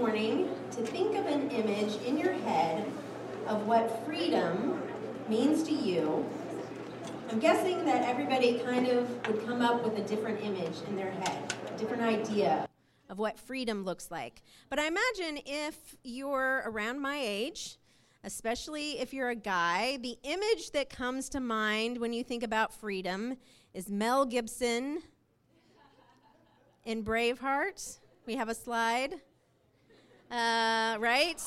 morning to think of an image in your head of what freedom means to you. I'm guessing that everybody kind of would come up with a different image in their head, a different idea of what freedom looks like. But I imagine if you're around my age, especially if you're a guy, the image that comes to mind when you think about freedom is Mel Gibson in Braveheart. We have a slide. Uh, right?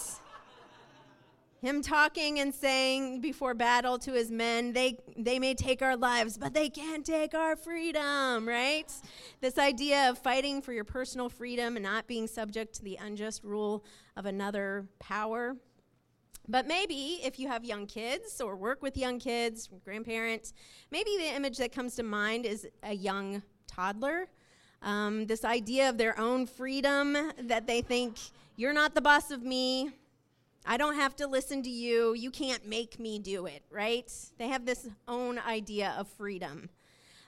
Him talking and saying before battle to his men, they, they may take our lives, but they can't take our freedom, right? This idea of fighting for your personal freedom and not being subject to the unjust rule of another power. But maybe if you have young kids or work with young kids, grandparents, maybe the image that comes to mind is a young toddler. Um, this idea of their own freedom that they think, you're not the boss of me. I don't have to listen to you. You can't make me do it, right? They have this own idea of freedom.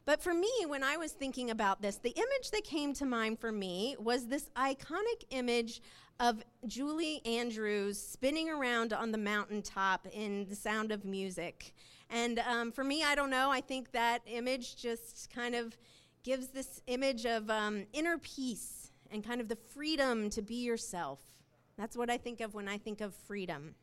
But for me, when I was thinking about this, the image that came to mind for me was this iconic image of Julie Andrews spinning around on the mountaintop in The Sound of Music. And um, for me, I don't know, I think that image just kind of gives this image of um, inner peace and kind of the freedom to be yourself. That's what I think of when I think of freedom.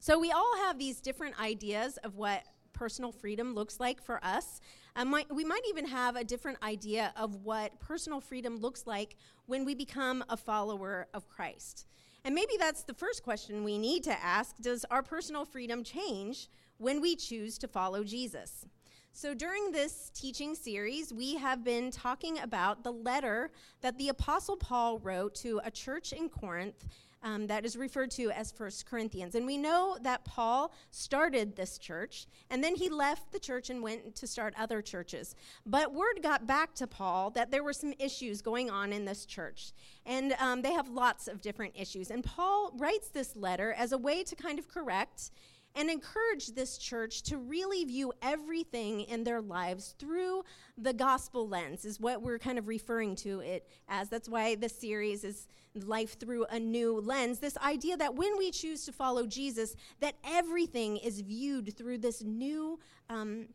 So we all have these different ideas of what personal freedom looks like for us. Uh, we might even have a different idea of what personal freedom looks like when we become a follower of Christ. And maybe that's the first question we need to ask Does our personal freedom change when we choose to follow Jesus? So, during this teaching series, we have been talking about the letter that the Apostle Paul wrote to a church in Corinth um, that is referred to as First Corinthians. And we know that Paul started this church, and then he left the church and went to start other churches. But word got back to Paul that there were some issues going on in this church, and um, they have lots of different issues. And Paul writes this letter as a way to kind of correct and encourage this church to really view everything in their lives through the gospel lens is what we're kind of referring to it as. That's why the series is life through a new lens. This idea that when we choose to follow jesus that everything is viewed through this new um,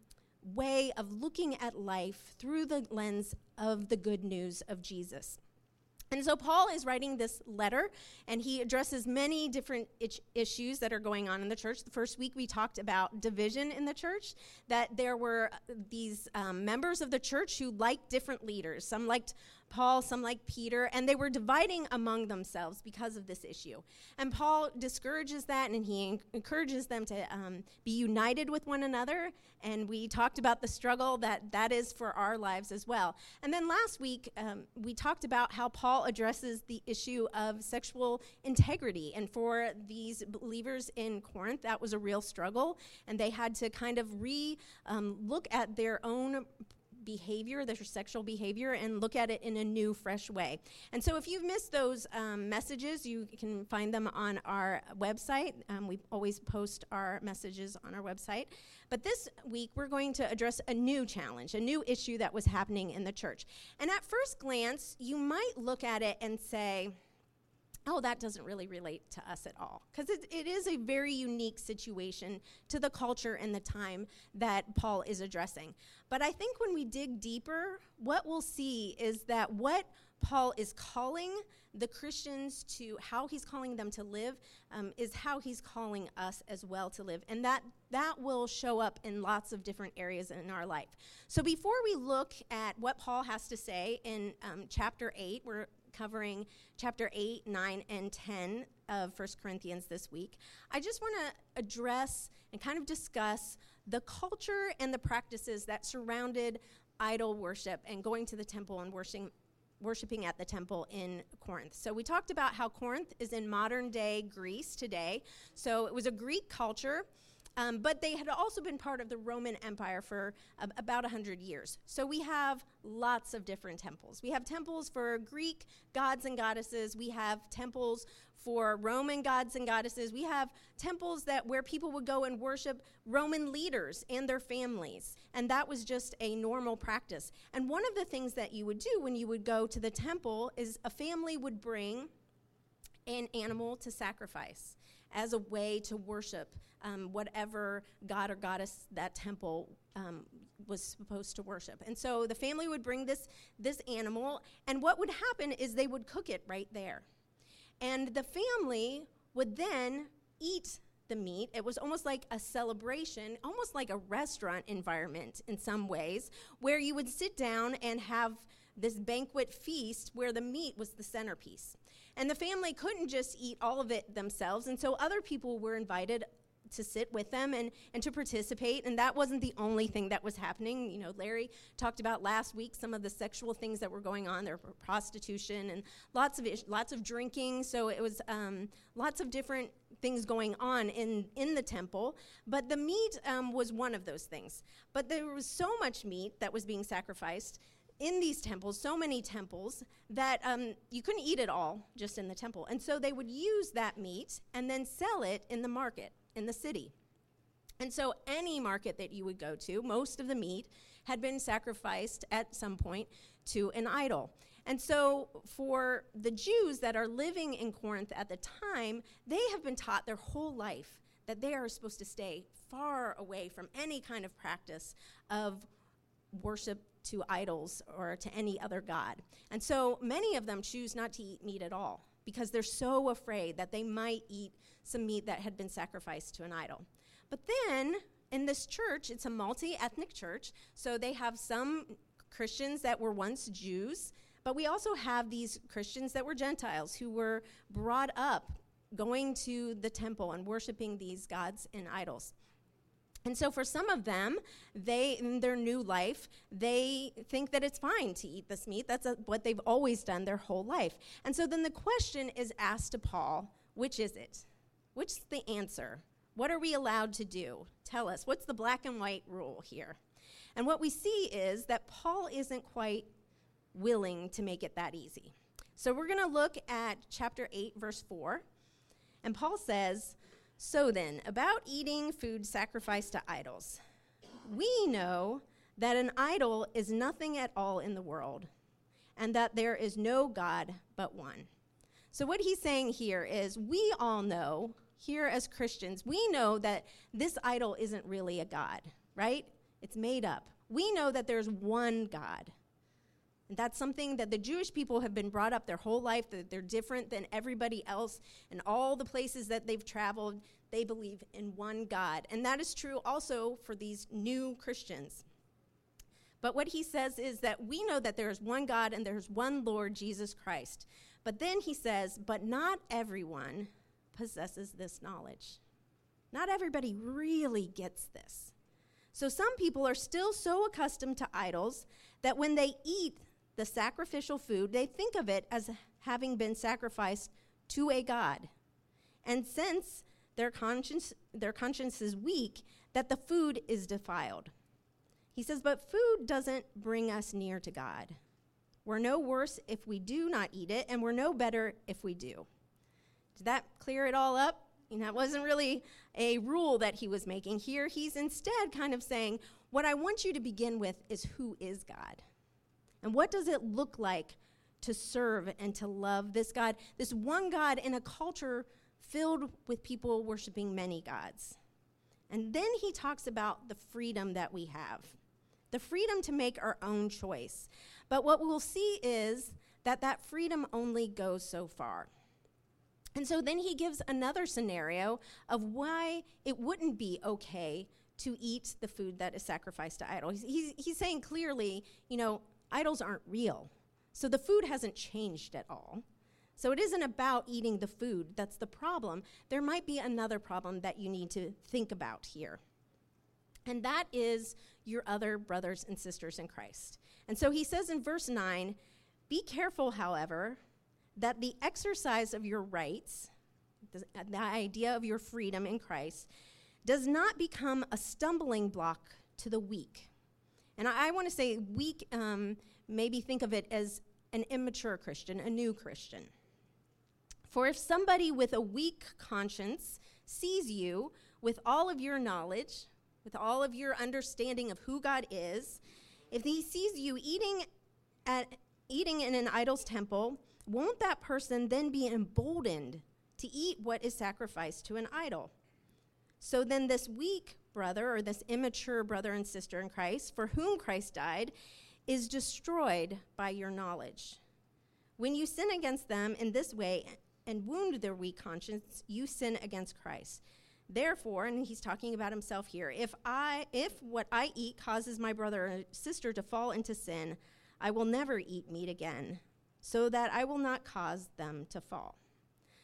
way of looking at life through the lens of the good news of jesus and so Paul is writing this letter, and he addresses many different issues that are going on in the church. The first week we talked about division in the church, that there were uh, these um, members of the church who liked different leaders. Some liked Paul, some like Peter, and they were dividing among themselves because of this issue. And Paul discourages that and he encourages them to um, be united with one another. And we talked about the struggle that that is for our lives as well. And then last week, um, we talked about how Paul addresses the issue of sexual integrity. And for these believers in Corinth, that was a real struggle. And they had to kind of re um, look at their own behavior, their sexual behavior, and look at it in a new, fresh way. And so, if you've missed those um, messages, you can find them on our website. Um, we always post our messages on our website. But this week, we're going to address a new challenge, a new issue that was happening in the church. And at first glance, you might look at it and say, oh, that doesn't really relate to us at all. Because it, it is a very unique situation to the culture and the time that Paul is addressing. But I think when we dig deeper, what we'll see is that what Paul is calling the Christians to, how he's calling them to live, um, is how he's calling us as well to live. And that, that will show up in lots of different areas in our life. So before we look at what Paul has to say in um, chapter 8, we're covering chapter 8, 9, and 10 of 1 Corinthians this week, I just want to address and kind of discuss the culture and the practices that surrounded idol worship and going to the temple and worshiping worshiping at the temple in Corinth. So we talked about how Corinth is in modern day Greece today. So it was a Greek culture um, but they had also been part of the Roman Empire for uh, about 100 years. So we have lots of different temples. We have temples for Greek gods and goddesses. We have temples for Roman gods and goddesses. We have temples that where people would go and worship Roman leaders and their families. And that was just a normal practice. And one of the things that you would do when you would go to the temple is a family would bring an animal to sacrifice as a way to worship um, whatever god or goddess that temple um, was supposed to worship. And so the family would bring this, this animal, and what would happen is they would cook it right there. And the family would then eat the meat. It was almost like a celebration, almost like a restaurant environment in some ways, where you would sit down and have this banquet feast where the meat was the centerpiece. And the family couldn't just eat all of it themselves, and so other people were invited to sit with them and, and to participate. And that wasn't the only thing that was happening. You know, Larry talked about last week some of the sexual things that were going on. There were prostitution and lots of lots of drinking. So it was um, lots of different things going on in, in the temple. But the meat um, was one of those things. But there was so much meat that was being sacrificed in these temples, so many temples, that um, you couldn't eat it all just in the temple. And so they would use that meat and then sell it in the market in the city. And so, any market that you would go to, most of the meat had been sacrificed at some point to an idol. And so, for the Jews that are living in Corinth at the time, they have been taught their whole life that they are supposed to stay far away from any kind of practice of worship to idols or to any other god. And so, many of them choose not to eat meat at all because they're so afraid that they might eat some meat that had been sacrificed to an idol. But then in this church, it's a multi ethnic church, so they have some Christians that were once Jews, but we also have these Christians that were Gentiles who were brought up going to the temple and worshiping these gods and idols. And so for some of them, they in their new life, they think that it's fine to eat this meat. That's a, what they've always done their whole life. And so then the question is asked to Paul, which is it? Which is the answer? What are we allowed to do? Tell us. What's the black and white rule here? And what we see is that Paul isn't quite willing to make it that easy. So we're going to look at chapter 8 verse 4. And Paul says, so then, about eating food sacrificed to idols. We know that an idol is nothing at all in the world, and that there is no God but one. So, what he's saying here is we all know, here as Christians, we know that this idol isn't really a God, right? It's made up. We know that there's one God. And that's something that the Jewish people have been brought up their whole life, that they're different than everybody else. And all the places that they've traveled, they believe in one God. And that is true also for these new Christians. But what he says is that we know that there is one God and there's one Lord, Jesus Christ. But then he says, but not everyone possesses this knowledge. Not everybody really gets this. So some people are still so accustomed to idols that when they eat the sacrificial food, they think of it as having been sacrificed to a god. And since their conscience, their conscience is weak, that the food is defiled. He says, But food doesn't bring us near to God. We're no worse if we do not eat it, and we're no better if we do. Did that clear it all up? It wasn't really a rule that he was making. Here, he's instead kind of saying, What I want you to begin with is who is God? And what does it look like to serve and to love this God, this one God in a culture filled with people worshiping many gods? And then he talks about the freedom that we have the freedom to make our own choice. But what we'll see is that that freedom only goes so far. And so then he gives another scenario of why it wouldn't be okay to eat the food that is sacrificed to idols. He's, he's, he's saying clearly, you know, idols aren't real. So the food hasn't changed at all. So it isn't about eating the food that's the problem. There might be another problem that you need to think about here. And that is your other brothers and sisters in Christ. And so he says in verse 9 Be careful, however, that the exercise of your rights, the, idea of your freedom in Christ, does not become a stumbling block to the weak. And I, I want to say weak, um, maybe think of it as an immature Christian, a new Christian. For if somebody with a weak conscience sees you with all of your knowledge, with all of your understanding of who God is, if he sees you eating at eating in an idol's temple won't that person then be emboldened to eat what is sacrificed to an idol? So then, this weak brother or this immature brother and sister in Christ, for whom Christ died, is destroyed by your knowledge. When you sin against them in this way and wound their weak conscience, you sin against Christ. Therefore, and he's talking about himself here, if I if what I eat causes my brother or sister to fall into sin, I will never eat meat again, so that I will not cause them to fall.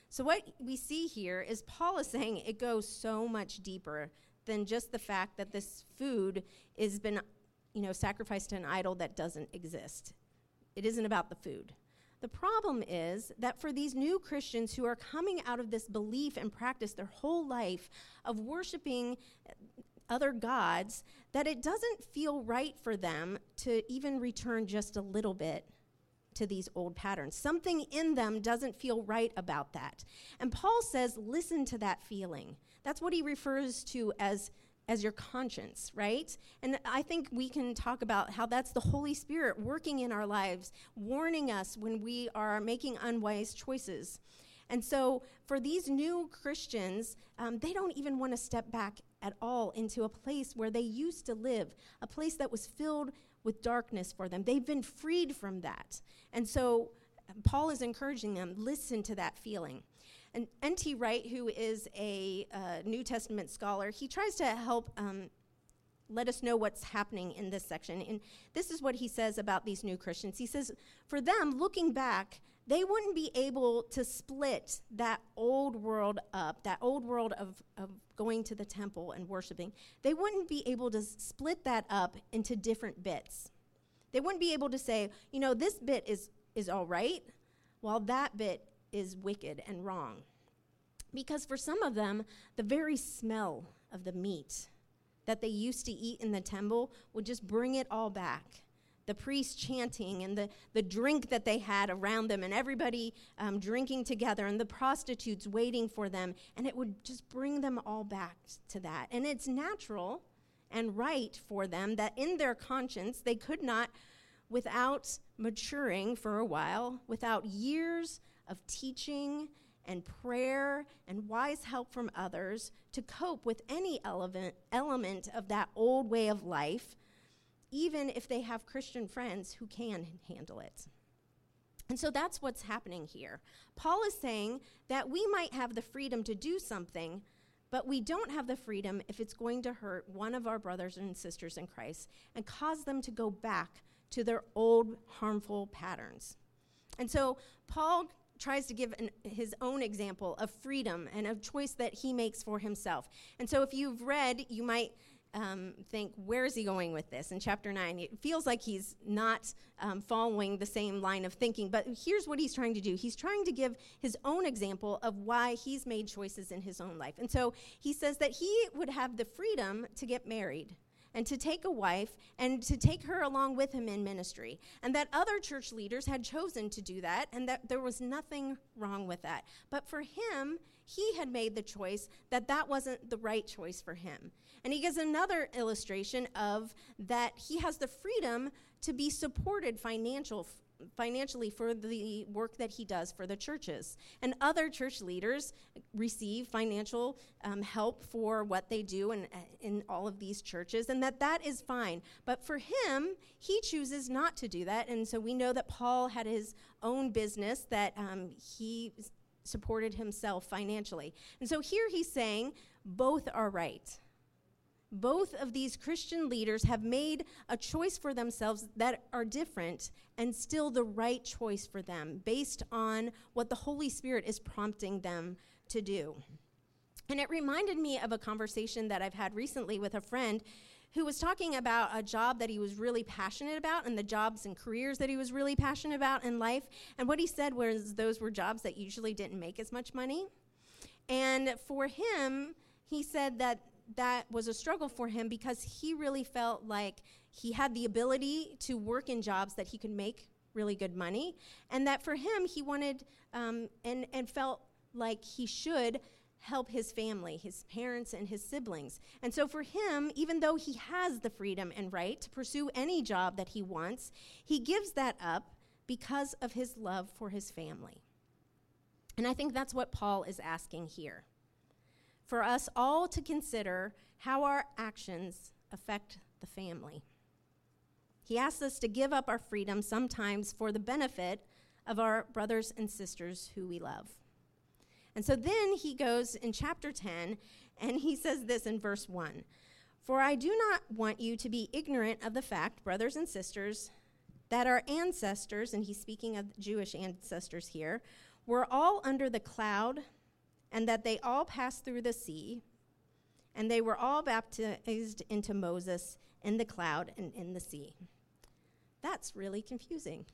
So what we see here is Paul is saying it goes so much deeper than just the fact that this food has been, you know, sacrificed to an idol that doesn't exist. It isn't about the food. The problem is that for these new Christians who are coming out of this belief and practice their whole life of worshiping other gods, that it doesn't feel right for them to even return just a little bit to these old patterns. Something in them doesn't feel right about that. And Paul says, listen to that feeling. That's what he refers to as as your conscience, right? And I think we can talk about how that's the Holy Spirit working in our lives, warning us when we are making unwise choices. And so, for these new Christians, um, they don't even want to step back at all into a place where they used to live, a place that was filled with darkness for them. They've been freed from that. And so, Paul is encouraging them listen to that feeling. And N.T. Wright, who is a uh, New Testament scholar, he tries to help um, let us know what's happening in this section. And this is what he says about these new Christians. He says, for them, looking back, they wouldn't be able to split that old world up, that old world of, of going to the temple and worshiping. They wouldn't be able to split that up into different bits. They wouldn't be able to say, you know, this bit is, is all right, while that bit is wicked and wrong. Because for some of them, the very smell of the meat that they used to eat in the temple would just bring it all back. The priests chanting and the, the drink that they had around them, and everybody um, drinking together, and the prostitutes waiting for them, and it would just bring them all back to that. And it's natural and right for them that in their conscience they could not, without maturing for a while, without years of teaching and prayer and wise help from others to cope with any element, element of that old way of life, even if they have Christian friends who can handle it. And so that's what's happening here. Paul is saying that we might have the freedom to do something, but we don't have the freedom if it's going to hurt one of our brothers and sisters in Christ and cause them to go back to their old harmful patterns. And so Paul tries to give an, his own example of freedom and of choice that he makes for himself. And so if you've read, you might um, think, where is he going with this? In chapter 9, it feels like he's not um, following the same line of thinking, but here's what he's trying to do. He's trying to give his own example of why he's made choices in his own life. And so he says that he would have the freedom to get married and to take a wife and to take her along with him in ministry. And that other church leaders had chosen to do that, and that there was nothing wrong with that. But for him, he had made the choice that that wasn't the right choice for him. And he gives another illustration of that he has the freedom to be supported financial financially for the work that he does for the churches. And other church leaders receive financial um, help for what they do in, in all of these churches, and that that is fine. But for him, he chooses not to do that. And so we know that Paul had his own business that um, he supported himself financially. And so here he's saying both are right both of these Christian leaders have made a choice for themselves that are different and still the right choice for them based on what the Holy Spirit is prompting them to do. And it reminded me of a conversation that I've had recently with a friend who was talking about a job that he was really passionate about and the jobs and careers that he was really passionate about in life. And what he said was those were jobs that usually didn't make as much money. And for him, he said that that was a struggle for him because he really felt like he had the ability to work in jobs that he could make really good money, and that for him, he wanted um, and, and felt like he should help his family, his parents, and his siblings. And so for him, even though he has the freedom and right to pursue any job that he wants, he gives that up because of his love for his family. And I think that's what Paul is asking here for us all to consider how our actions affect the family. He asks us to give up our freedom sometimes for the benefit of our brothers and sisters who we love. And so then he goes in chapter 10 and he says this in verse 1 For I do not want you to be ignorant of the fact, brothers and sisters, that our ancestors, and he's speaking of Jewish ancestors here, were all under the cloud, and that they all passed through the sea, and they were all baptized into Moses in the cloud and in the sea. That's really confusing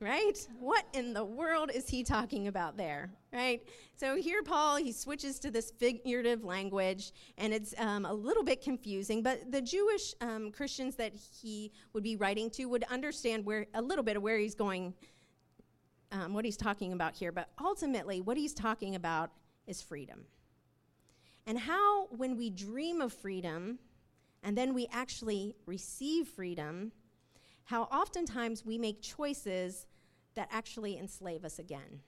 right? What in the world is he talking about there, right? So here, Paul, he switches to this figurative language, and it's um, a little bit confusing, but the Jewish um, Christians that he would be writing to would understand where a little bit of where he's going, um, what he's talking about here. But ultimately, what he's talking about is freedom. And how, when we dream of freedom, and then we actually receive freedom, how oftentimes we make choices that actually enslave us again.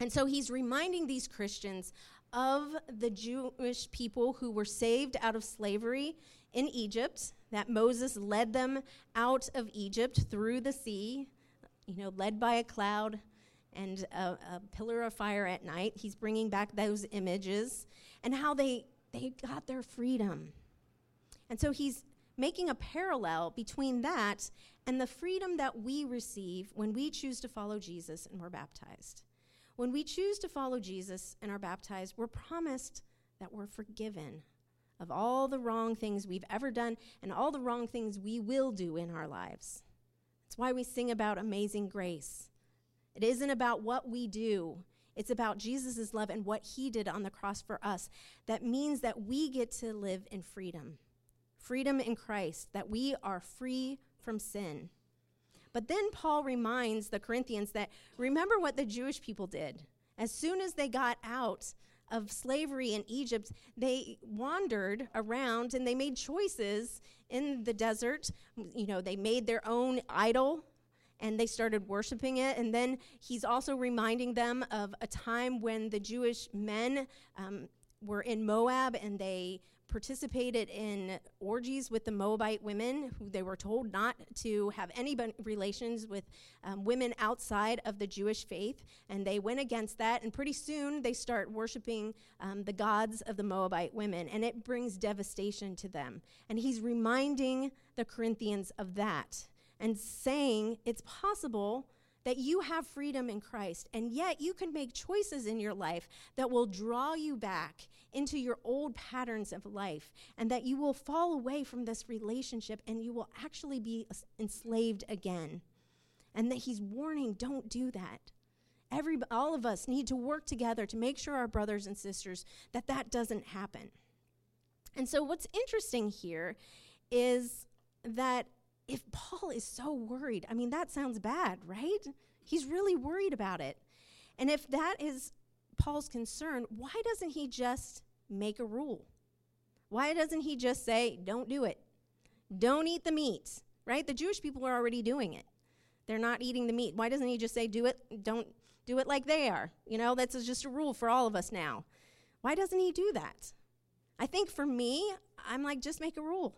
And so he's reminding these Christians of the Jewish people who were saved out of slavery in Egypt, that Moses led them out of Egypt through the sea, you know, led by a cloud and a, a pillar of fire at night. He's bringing back those images and how they, they got their freedom. And so he's making a parallel between that and the freedom that we receive when we choose to follow Jesus and we're baptized. When we choose to follow Jesus and are baptized, we're promised that we're forgiven of all the wrong things we've ever done and all the wrong things we will do in our lives. That's why we sing about amazing grace. It isn't about what we do, it's about Jesus' love and what he did on the cross for us. That means that we get to live in freedom freedom in Christ, that we are free from sin. But then Paul reminds the Corinthians that remember what the Jewish people did. As soon as they got out of slavery in Egypt, they wandered around and they made choices in the desert. You know, they made their own idol and they started worshiping it. And then he's also reminding them of a time when the Jewish men um, were in Moab and they participated in orgies with the Moabite women, who they were told not to have any relations with um, women outside of the Jewish faith. And they went against that. And pretty soon they start worshiping um, the gods of the Moabite women. And it brings devastation to them. And he's reminding the Corinthians of that and saying it's possible that you have freedom in Christ, and yet you can make choices in your life that will draw you back into your old patterns of life, and that you will fall away from this relationship and you will actually be enslaved again. And that He's warning, don't do that. Every, all of us need to work together to make sure our brothers and sisters that that doesn't happen. And so, what's interesting here is that if Paul is so worried, I mean, that sounds bad, right? He's really worried about it. And if that is Paul's concern, why doesn't he just make a rule? Why doesn't he just say, don't do it? Don't eat the meat, right? The Jewish people are already doing it. They're not eating the meat. Why doesn't he just say, do it? Don't do it like they are. You know, that's just a rule for all of us now. Why doesn't he do that? I think for me, I'm like, just make a rule.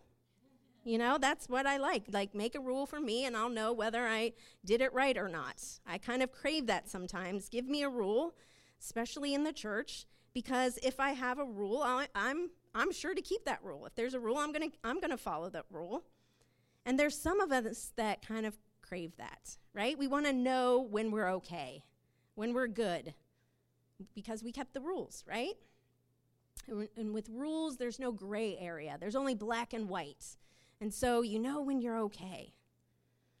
You know, that's what I like. Like, make a rule for me, and I'll know whether I did it right or not. I kind of crave that sometimes. Give me a rule, especially in the church, because if I have a rule, I, I'm I'm sure to keep that rule. If there's a rule, I'm gonna I'm gonna follow that rule. And there's some of us that kind of crave that, right? We want to know when we're okay, when we're good, because we kept the rules, right? And with rules, there's no gray area. There's only black and white. And so you know when you're okay.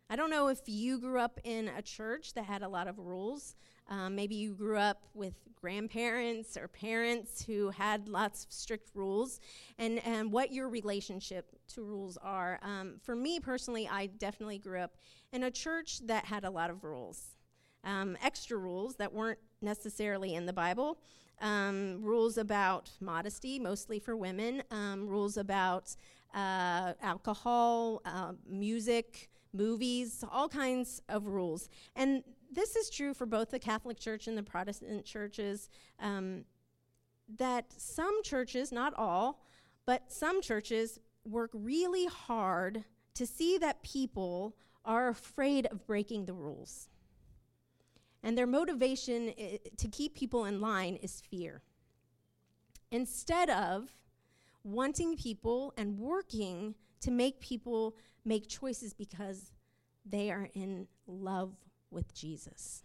I don't know if you grew up in a church that had a lot of rules. Um, maybe you grew up with grandparents or parents who had lots of strict rules, and, and what your relationship to rules are. Um, for me personally, I definitely grew up in a church that had a lot of rules. Um, extra rules that weren't necessarily in the Bible, um, rules about modesty, mostly for women, um, rules about uh, alcohol, uh, music, movies, all kinds of rules. And this is true for both the Catholic Church and the Protestant churches. Um, that some churches, not all, but some churches work really hard to see that people are afraid of breaking the rules. And their motivation to keep people in line is fear. Instead of wanting people and working to make people make choices because they are in love with Jesus.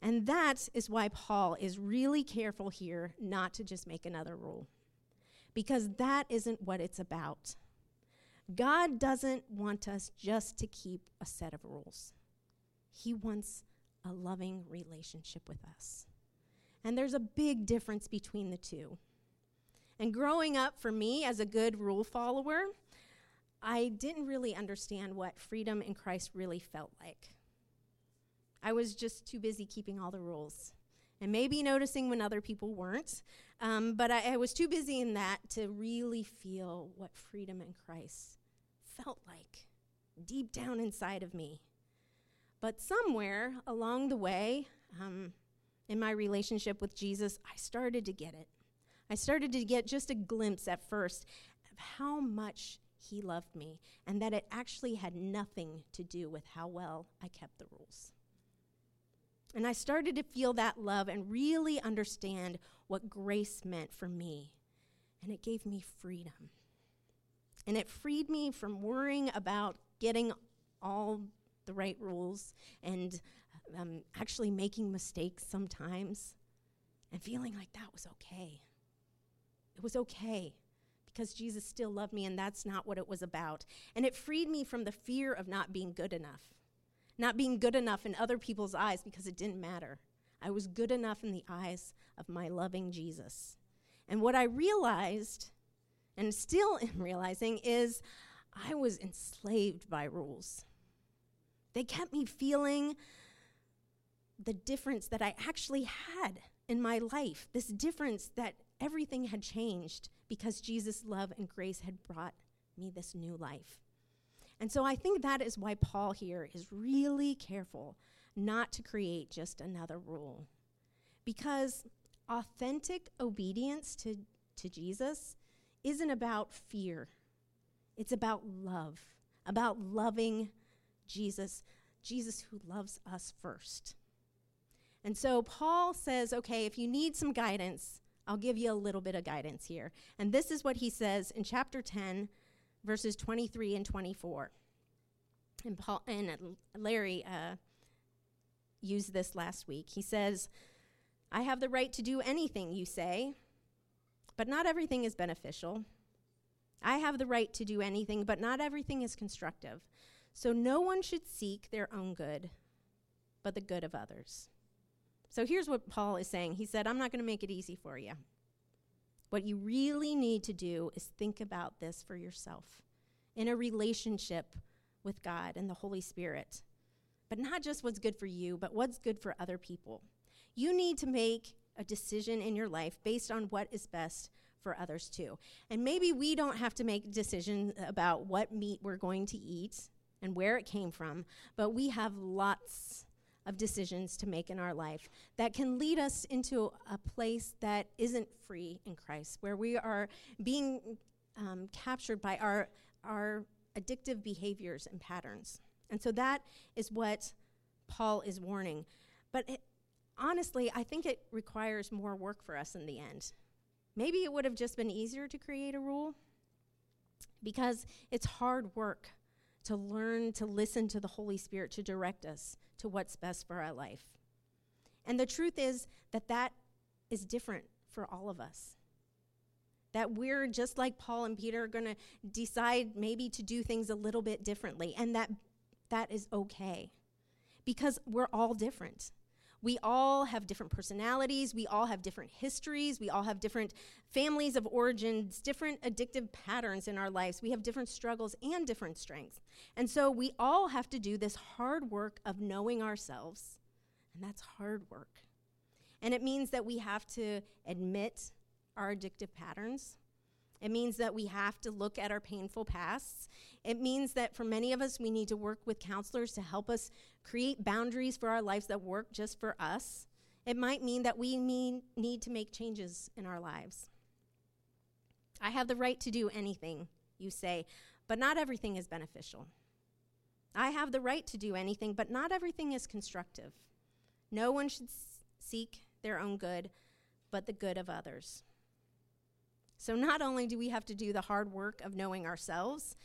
And that is why Paul is really careful here not to just make another rule, because that isn't what it's about. God doesn't want us just to keep a set of rules, He wants a loving relationship with us. And there's a big difference between the two. And growing up for me as a good rule follower, I didn't really understand what freedom in Christ really felt like. I was just too busy keeping all the rules and maybe noticing when other people weren't. Um, but I, I was too busy in that to really feel what freedom in Christ felt like deep down inside of me. But somewhere along the way, um, in my relationship with Jesus, I started to get it. I started to get just a glimpse at first of how much he loved me and that it actually had nothing to do with how well I kept the rules. And I started to feel that love and really understand what grace meant for me. And it gave me freedom. And it freed me from worrying about getting all the right rules and um, actually making mistakes sometimes and feeling like that was okay. It was okay because Jesus still loved me, and that's not what it was about. And it freed me from the fear of not being good enough not being good enough in other people's eyes because it didn't matter. I was good enough in the eyes of my loving Jesus. And what I realized, and still am realizing, is I was enslaved by rules. They kept me feeling the difference that I actually had in my life, this difference that everything had changed because Jesus' love and grace had brought me this new life. And so I think that is why Paul here is really careful not to create just another rule. Because authentic obedience to, to Jesus isn't about fear, it's about love, about loving Jesus, Jesus who loves us first. And so Paul says, okay, if you need some guidance, I'll give you a little bit of guidance here. And this is what he says in chapter 10, verses 23 and 24. And, Paul, and Larry uh, used this last week. He says, I have the right to do anything you say, but not everything is beneficial. I have the right to do anything, but not everything is constructive. So no one should seek their own good, but the good of others. So here's what Paul is saying. He said, I'm not going to make it easy for you. What you really need to do is think about this for yourself in a relationship with God and the Holy Spirit. But not just what's good for you, but what's good for other people. You need to make a decision in your life based on what is best for others too. And maybe we don't have to make decisions about what meat we're going to eat and where it came from, but we have lots of decisions to make in our life that can lead us into a place that isn't free in Christ, where we are being um, captured by our, our addictive behaviors and patterns. And so that is what Paul is warning. But it, honestly, I think it requires more work for us in the end. Maybe it would have just been easier to create a rule because it's hard work to learn to listen to the Holy Spirit to direct us to what's best for our life. And the truth is that that is different for all of us. That we're just like Paul and Peter going to decide maybe to do things a little bit differently and that that is okay. Because we're all different. We all have different personalities. We all have different histories. We all have different families of origins, different addictive patterns in our lives. We have different struggles and different strengths. And so we all have to do this hard work of knowing ourselves. And that's hard work. And it means that we have to admit our addictive patterns. It means that we have to look at our painful pasts. It means that for many of us, we need to work with counselors to help us create boundaries for our lives that work just for us. It might mean that we mean, need to make changes in our lives. I have the right to do anything, you say, but not everything is beneficial. I have the right to do anything, but not everything is constructive. No one should seek their own good, but the good of others. So, not only do we have to do the hard work of knowing ourselves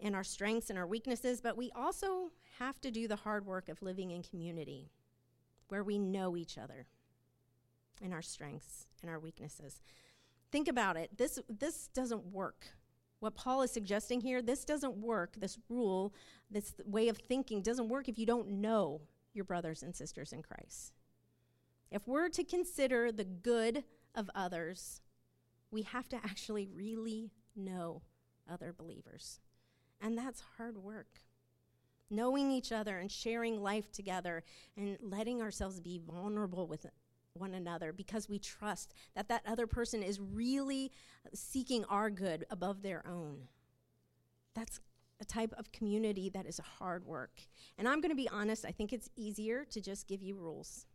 and our strengths and our weaknesses, but we also have to do the hard work of living in community where we know each other and our strengths and our weaknesses. Think about it. This, this doesn't work. What Paul is suggesting here, this doesn't work. This rule, this way of thinking doesn't work if you don't know your brothers and sisters in Christ. If we're to consider the good of others, we have to actually really know other believers. And that's hard work. Knowing each other and sharing life together and letting ourselves be vulnerable with one another because we trust that that other person is really seeking our good above their own. That's a type of community that is hard work. And I'm going to be honest, I think it's easier to just give you rules.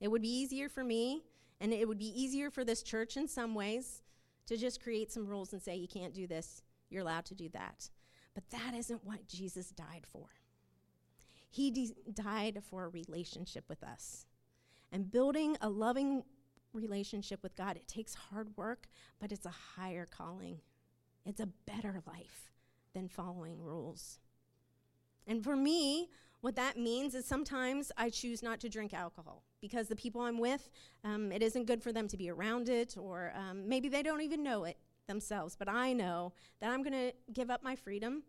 It would be easier for me and it would be easier for this church in some ways to just create some rules and say, you can't do this, you're allowed to do that. But that isn't what Jesus died for. He de- died for a relationship with us. And building a loving relationship with God, it takes hard work, but it's a higher calling. It's a better life than following rules. And for me, what that means is sometimes I choose not to drink alcohol because the people I'm with, um, it isn't good for them to be around it, or um, maybe they don't even know it themselves. But I know that I'm going to give up my freedom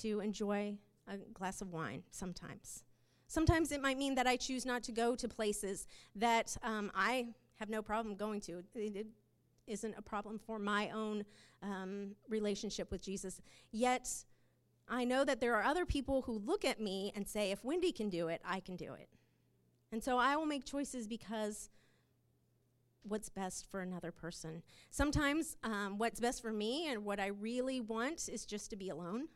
to enjoy a glass of wine sometimes. Sometimes it might mean that I choose not to go to places that um, I have no problem going to. It, it isn't a problem for my own um, relationship with Jesus. Yet, I know that there are other people who look at me and say, if Wendy can do it, I can do it. And so I will make choices because what's best for another person. Sometimes um, what's best for me and what I really want is just to be alone.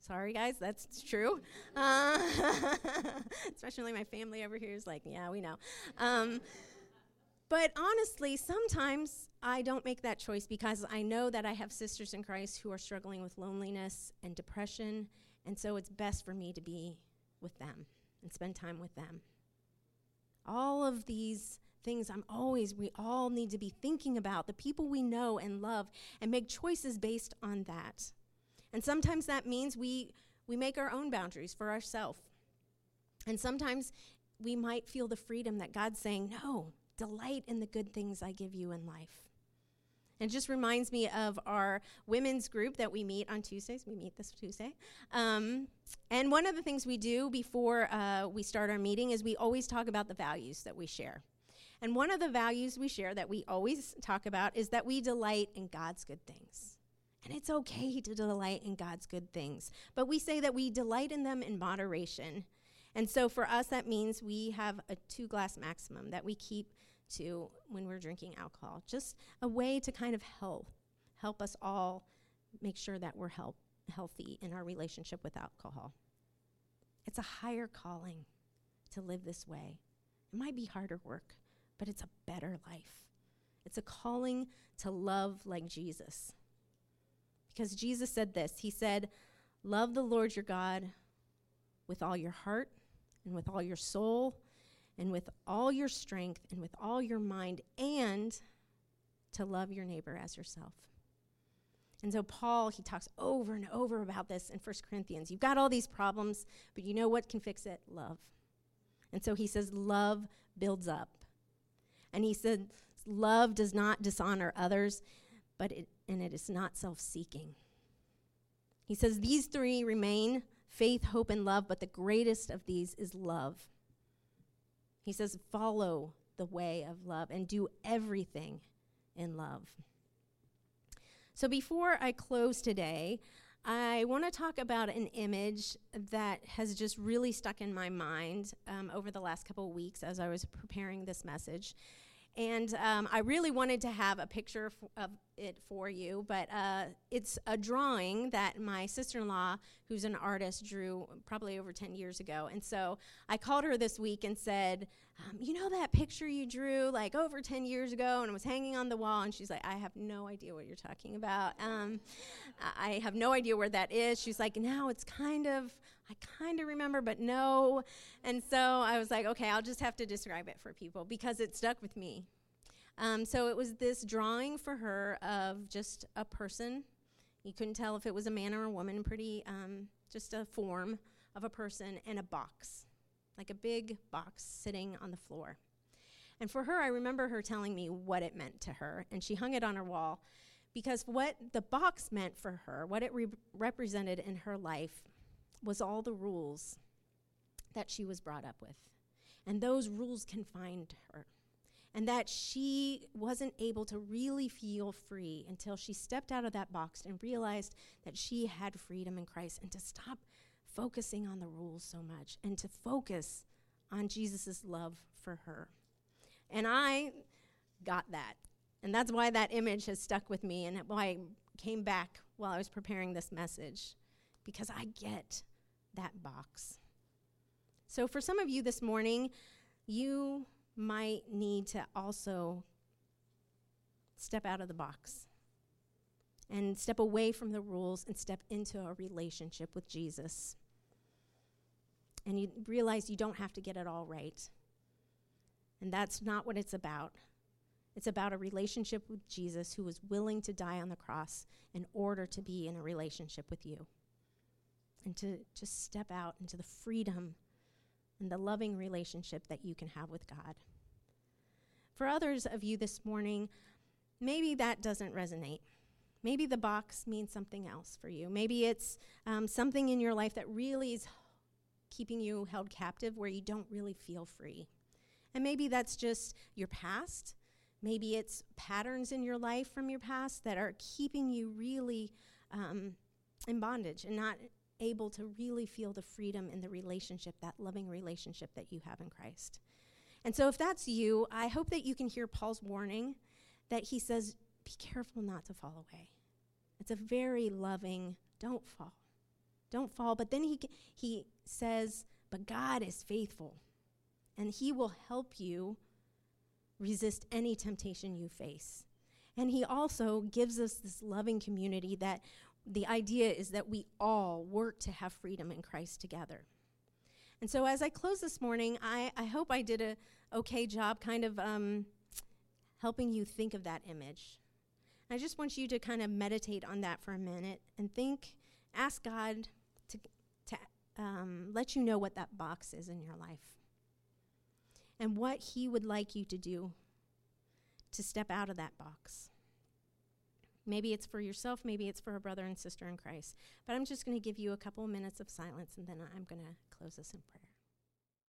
Sorry, guys, that's true. Uh, especially my family over here is like, yeah, we know. Um, but honestly, sometimes I don't make that choice because I know that I have sisters in Christ who are struggling with loneliness and depression, and so it's best for me to be with them and spend time with them. All of these things I'm always, we all need to be thinking about the people we know and love and make choices based on that. And sometimes that means we, we make our own boundaries for ourselves. And sometimes we might feel the freedom that God's saying, no, delight in the good things I give you in life. It just reminds me of our women's group that we meet on Tuesdays. We meet this Tuesday. Um, and one of the things we do before uh, we start our meeting is we always talk about the values that we share. And one of the values we share that we always talk about is that we delight in God's good things. And it's okay to delight in God's good things, but we say that we delight in them in moderation. And so for us, that means we have a two glass maximum that we keep to when we're drinking alcohol. Just a way to kind of help help us all make sure that we're help, healthy in our relationship with alcohol. It's a higher calling to live this way. It might be harder work, but it's a better life. It's a calling to love like Jesus. Because Jesus said this He said, Love the Lord your God with all your heart and with all your soul and with all your strength and with all your mind, and to love your neighbor as yourself. And so, Paul, he talks over and over about this in 1 Corinthians. You've got all these problems, but you know what can fix it? Love. And so he says, Love builds up. And he said, Love does not dishonor others, but it, and it is not self seeking. He says, These three remain faith, hope, and love, but the greatest of these is love. He says, follow the way of love and do everything in love. So before I close today, I want to talk about an image that has just really stuck in my mind um, over the last couple of weeks as I was preparing this message. And um, I really wanted to have a picture of it for you, but uh, it's a drawing that my sister in law, who's an artist, drew probably over 10 years ago. And so I called her this week and said, um, You know that picture you drew like over 10 years ago and it was hanging on the wall? And she's like, I have no idea what you're talking about. Um, I have no idea where that is. She's like, Now it's kind of, I kind of remember, but no. And so I was like, Okay, I'll just have to describe it for people because it stuck with me. Um, so it was this drawing for her of just a person. You couldn't tell if it was a man or a woman, pretty, um, just a form of a person and a box, like a big box sitting on the floor. And for her, I remember her telling me what it meant to her, and she hung it on her wall because what the box meant for her, what it re- represented in her life, was all the rules that she was brought up with. And those rules confined her and that she wasn't able to really feel free until she stepped out of that box and realized that she had freedom in Christ and to stop focusing on the rules so much and to focus on Jesus' love for her. And I got that. And that's why that image has stuck with me and why I came back while I was preparing this message, because I get that box. So, for some of you this morning, you might need to also step out of the box and step away from the rules and step into a relationship with Jesus. And you realize you don't have to get it all right. And that's not what it's about. It's about a relationship with Jesus who was willing to die on the cross in order to be in a relationship with you. And to just step out into the freedom and the loving relationship that you can have with God. For others of you this morning, maybe that doesn't resonate. Maybe the box means something else for you. Maybe it's um, something in your life that really is keeping you held captive where you don't really feel free. And maybe that's just your past. Maybe it's patterns in your life from your past that are keeping you really um, in bondage and not able to really feel the freedom in the relationship, that loving relationship that you have in Christ. And so, if that's you, I hope that you can hear Paul's warning that he says, be careful not to fall away. It's a very loving, don't fall. Don't fall. But then he, he says, but God is faithful, and he will help you resist any temptation you face. And he also gives us this loving community that the idea is that we all work to have freedom in Christ together. And so as I close this morning, I, I hope I did a okay job kind of um, helping you think of that image. I just want you to kind of meditate on that for a minute and think, ask God to, to um, let you know what that box is in your life and what He would like you to do to step out of that box. Maybe it's for yourself, maybe it's for a brother and sister in Christ. But I'm just going to give you a couple minutes of silence and then I'm going to close us in prayer.